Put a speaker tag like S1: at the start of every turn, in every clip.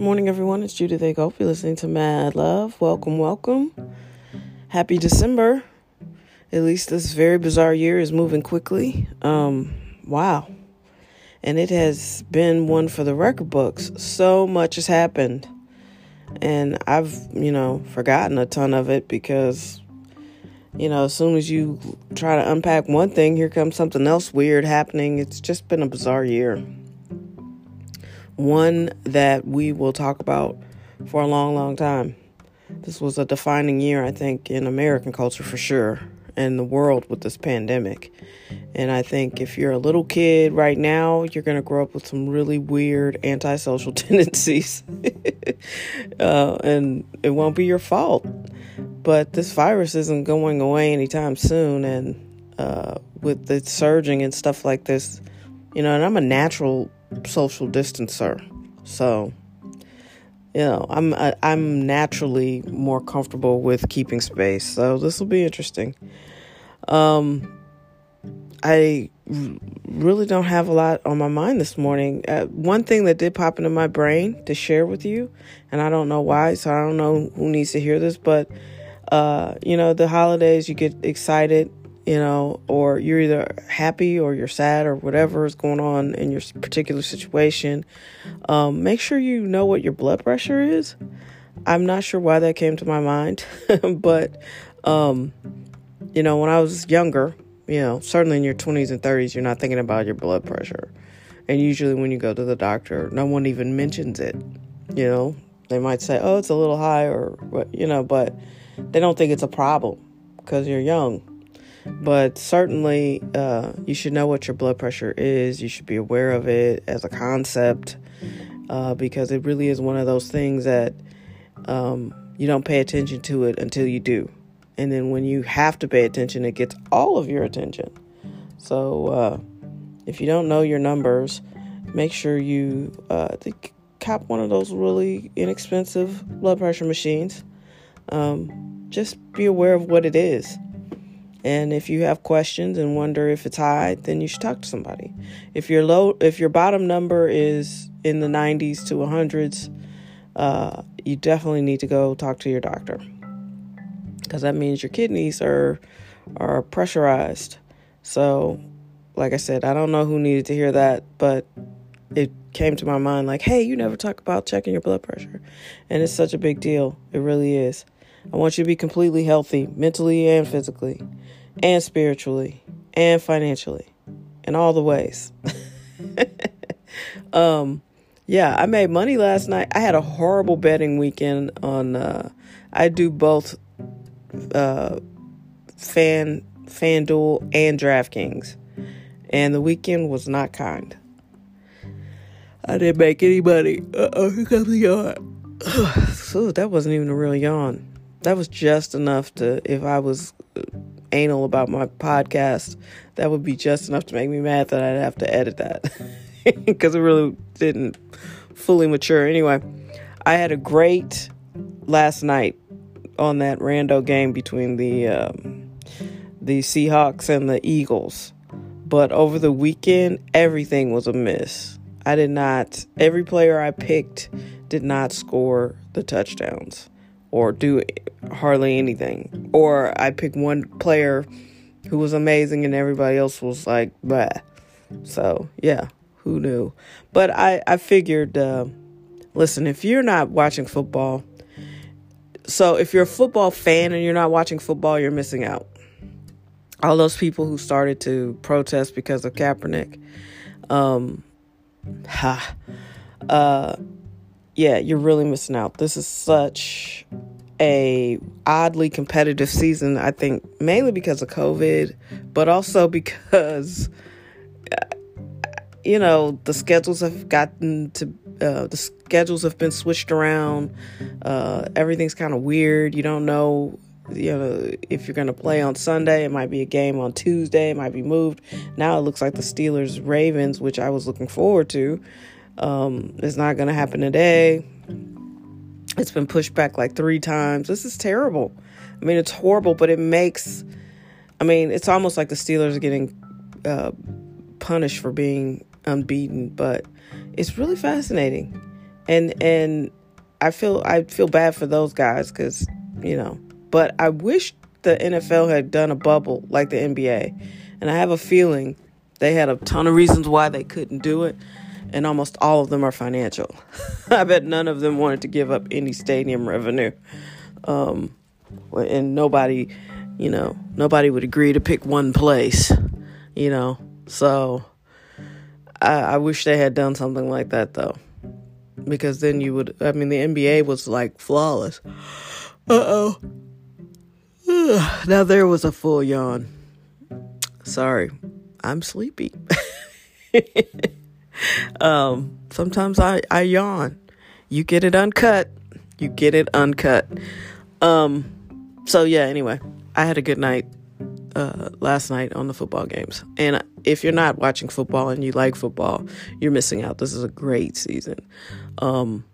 S1: Good morning, everyone. It's Judith A. Gope. You're listening to Mad Love. Welcome, welcome. Happy December. At least this very bizarre year is moving quickly. Um, wow. And it has been one for the record books. So much has happened. And I've, you know, forgotten a ton of it because, you know, as soon as you try to unpack one thing, here comes something else weird happening. It's just been a bizarre year one that we will talk about for a long, long time. This was a defining year, I think, in American culture for sure, and the world with this pandemic. And I think if you're a little kid right now, you're going to grow up with some really weird antisocial tendencies. uh, and it won't be your fault. But this virus isn't going away anytime soon. And uh, with the surging and stuff like this, you know, and I'm a natural social distancer. So, you know, I'm I, am i am naturally more comfortable with keeping space. So this will be interesting. Um, I really don't have a lot on my mind this morning. Uh, one thing that did pop into my brain to share with you, and I don't know why, so I don't know who needs to hear this, but uh, you know, the holidays you get excited you know, or you're either happy or you're sad or whatever is going on in your particular situation, um, make sure you know what your blood pressure is. I'm not sure why that came to my mind, but, um, you know, when I was younger, you know, certainly in your 20s and 30s, you're not thinking about your blood pressure. And usually when you go to the doctor, no one even mentions it. You know, they might say, oh, it's a little high or, you know, but they don't think it's a problem because you're young but certainly, uh, you should know what your blood pressure is. You should be aware of it as a concept uh, because it really is one of those things that um, you don't pay attention to it until you do. And then when you have to pay attention, it gets all of your attention. So uh, if you don't know your numbers, make sure you uh, cop one of those really inexpensive blood pressure machines. Um, just be aware of what it is. And if you have questions and wonder if it's high, then you should talk to somebody. If your low, if your bottom number is in the 90s to 100s, uh, you definitely need to go talk to your doctor because that means your kidneys are are pressurized. So, like I said, I don't know who needed to hear that, but it came to my mind like, hey, you never talk about checking your blood pressure, and it's such a big deal. It really is. I want you to be completely healthy, mentally and physically and spiritually and financially in all the ways. um yeah, I made money last night. I had a horrible betting weekend on uh I do both uh fan FanDuel and DraftKings. And the weekend was not kind. I didn't make any money. Uh-oh, here comes the yawn. so that wasn't even a real yawn. That was just enough to if I was anal about my podcast, that would be just enough to make me mad that I'd have to edit that because it really didn't fully mature. Anyway, I had a great last night on that rando game between the um, the Seahawks and the Eagles. But over the weekend, everything was a miss. I did not. Every player I picked did not score the touchdowns or do hardly anything. Or I pick one player who was amazing and everybody else was like, bah. So, yeah, who knew? But I, I figured, uh, listen, if you're not watching football, so if you're a football fan and you're not watching football, you're missing out. All those people who started to protest because of Kaepernick, um, ha, uh, yeah, you're really missing out. This is such a oddly competitive season. I think mainly because of COVID, but also because you know the schedules have gotten to uh, the schedules have been switched around. Uh, everything's kind of weird. You don't know. You know, if you're going to play on Sunday, it might be a game on Tuesday, it might be moved. Now it looks like the Steelers Ravens, which I was looking forward to, um, it's not going to happen today. It's been pushed back like three times. This is terrible. I mean, it's horrible, but it makes, I mean, it's almost like the Steelers are getting uh, punished for being unbeaten, but it's really fascinating. and and I feel I feel bad for those guys because you know, but I wish the NFL had done a bubble like the NBA, and I have a feeling they had a ton of reasons why they couldn't do it, and almost all of them are financial. I bet none of them wanted to give up any stadium revenue, um, and nobody, you know, nobody would agree to pick one place, you know. So I, I wish they had done something like that though because then you would. I mean, the NBA was like flawless. Uh oh. now there was a full yawn. Sorry, I'm sleepy. um, sometimes I I yawn. You get it uncut. You get it uncut. Um, so yeah. Anyway, I had a good night uh, last night on the football games. And if you're not watching football and you like football, you're missing out. This is a great season. Um,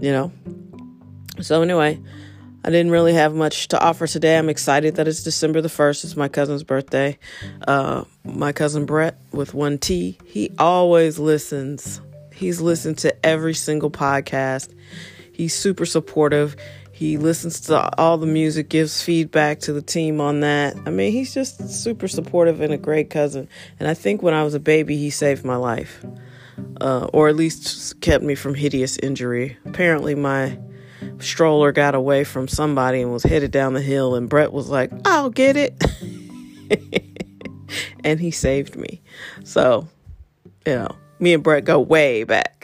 S1: you know? So, anyway, I didn't really have much to offer today. I'm excited that it's December the 1st. It's my cousin's birthday. Uh, my cousin Brett with 1T, he always listens. He's listened to every single podcast. He's super supportive. He listens to all the music, gives feedback to the team on that. I mean, he's just super supportive and a great cousin. And I think when I was a baby, he saved my life, uh, or at least kept me from hideous injury. Apparently, my stroller got away from somebody and was headed down the hill, and Brett was like, I'll get it. and he saved me. So, you know, me and Brett go way back.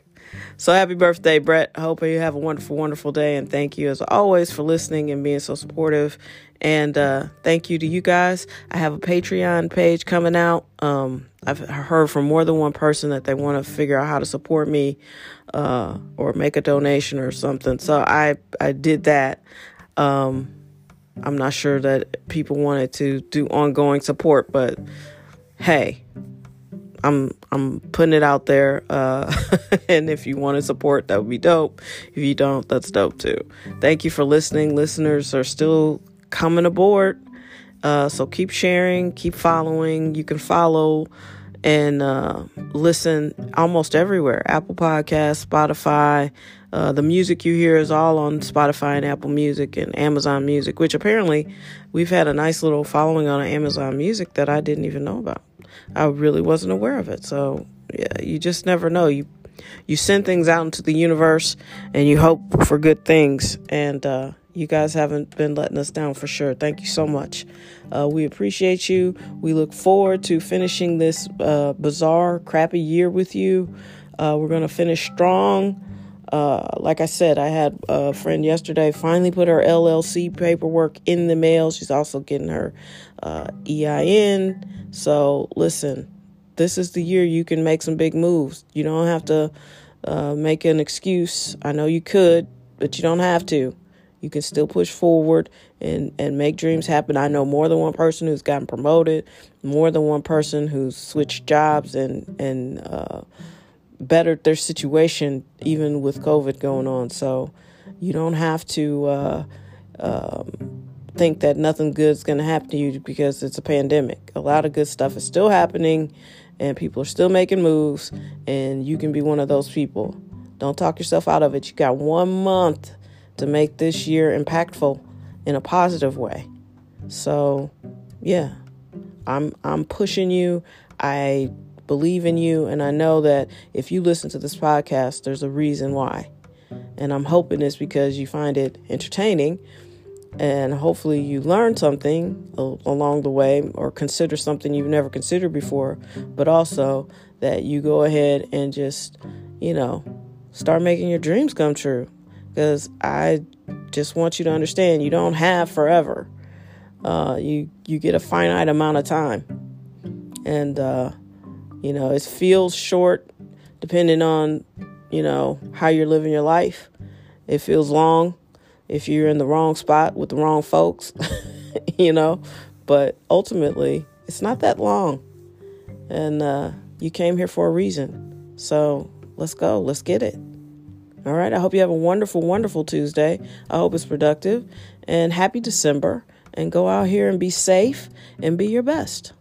S1: So happy birthday, Brett. I hope you have a wonderful, wonderful day. And thank you, as always, for listening and being so supportive. And uh, thank you to you guys. I have a Patreon page coming out. Um, I've heard from more than one person that they want to figure out how to support me uh, or make a donation or something. So I, I did that. Um, I'm not sure that people wanted to do ongoing support, but hey, I'm I'm putting it out there. Uh, and if you want to support, that would be dope. If you don't, that's dope too. Thank you for listening. Listeners are still coming aboard. Uh, so keep sharing, keep following. You can follow and uh, listen almost everywhere Apple Podcasts, Spotify. Uh, the music you hear is all on Spotify and Apple Music and Amazon Music, which apparently we've had a nice little following on Amazon Music that I didn't even know about. I really wasn't aware of it. So yeah, you just never know. You you send things out into the universe and you hope for good things. And uh, you guys haven't been letting us down for sure. Thank you so much. Uh, we appreciate you. We look forward to finishing this uh, bizarre, crappy year with you. Uh, we're going to finish strong. Uh, like I said, I had a friend yesterday finally put her LLC paperwork in the mail. She's also getting her uh, EIN. So, listen, this is the year you can make some big moves. You don't have to uh, make an excuse. I know you could, but you don't have to. You can still push forward and, and make dreams happen. I know more than one person who's gotten promoted, more than one person who's switched jobs and, and, uh, bettered their situation even with COVID going on. So you don't have to uh, um, think that nothing good is going to happen to you because it's a pandemic. A lot of good stuff is still happening, and people are still making moves, and you can be one of those people. Don't talk yourself out of it. You got one month to make this year impactful in a positive way. So, yeah, I'm I'm pushing you. I believe in you. And I know that if you listen to this podcast, there's a reason why. And I'm hoping it's because you find it entertaining and hopefully you learn something along the way or consider something you've never considered before, but also that you go ahead and just, you know, start making your dreams come true. Because I just want you to understand you don't have forever. Uh, you you get a finite amount of time, and uh, you know, it feels short depending on, you know, how you're living your life. It feels long if you're in the wrong spot with the wrong folks, you know, but ultimately, it's not that long. And uh, you came here for a reason. So let's go. Let's get it. All right. I hope you have a wonderful, wonderful Tuesday. I hope it's productive and happy December. And go out here and be safe and be your best.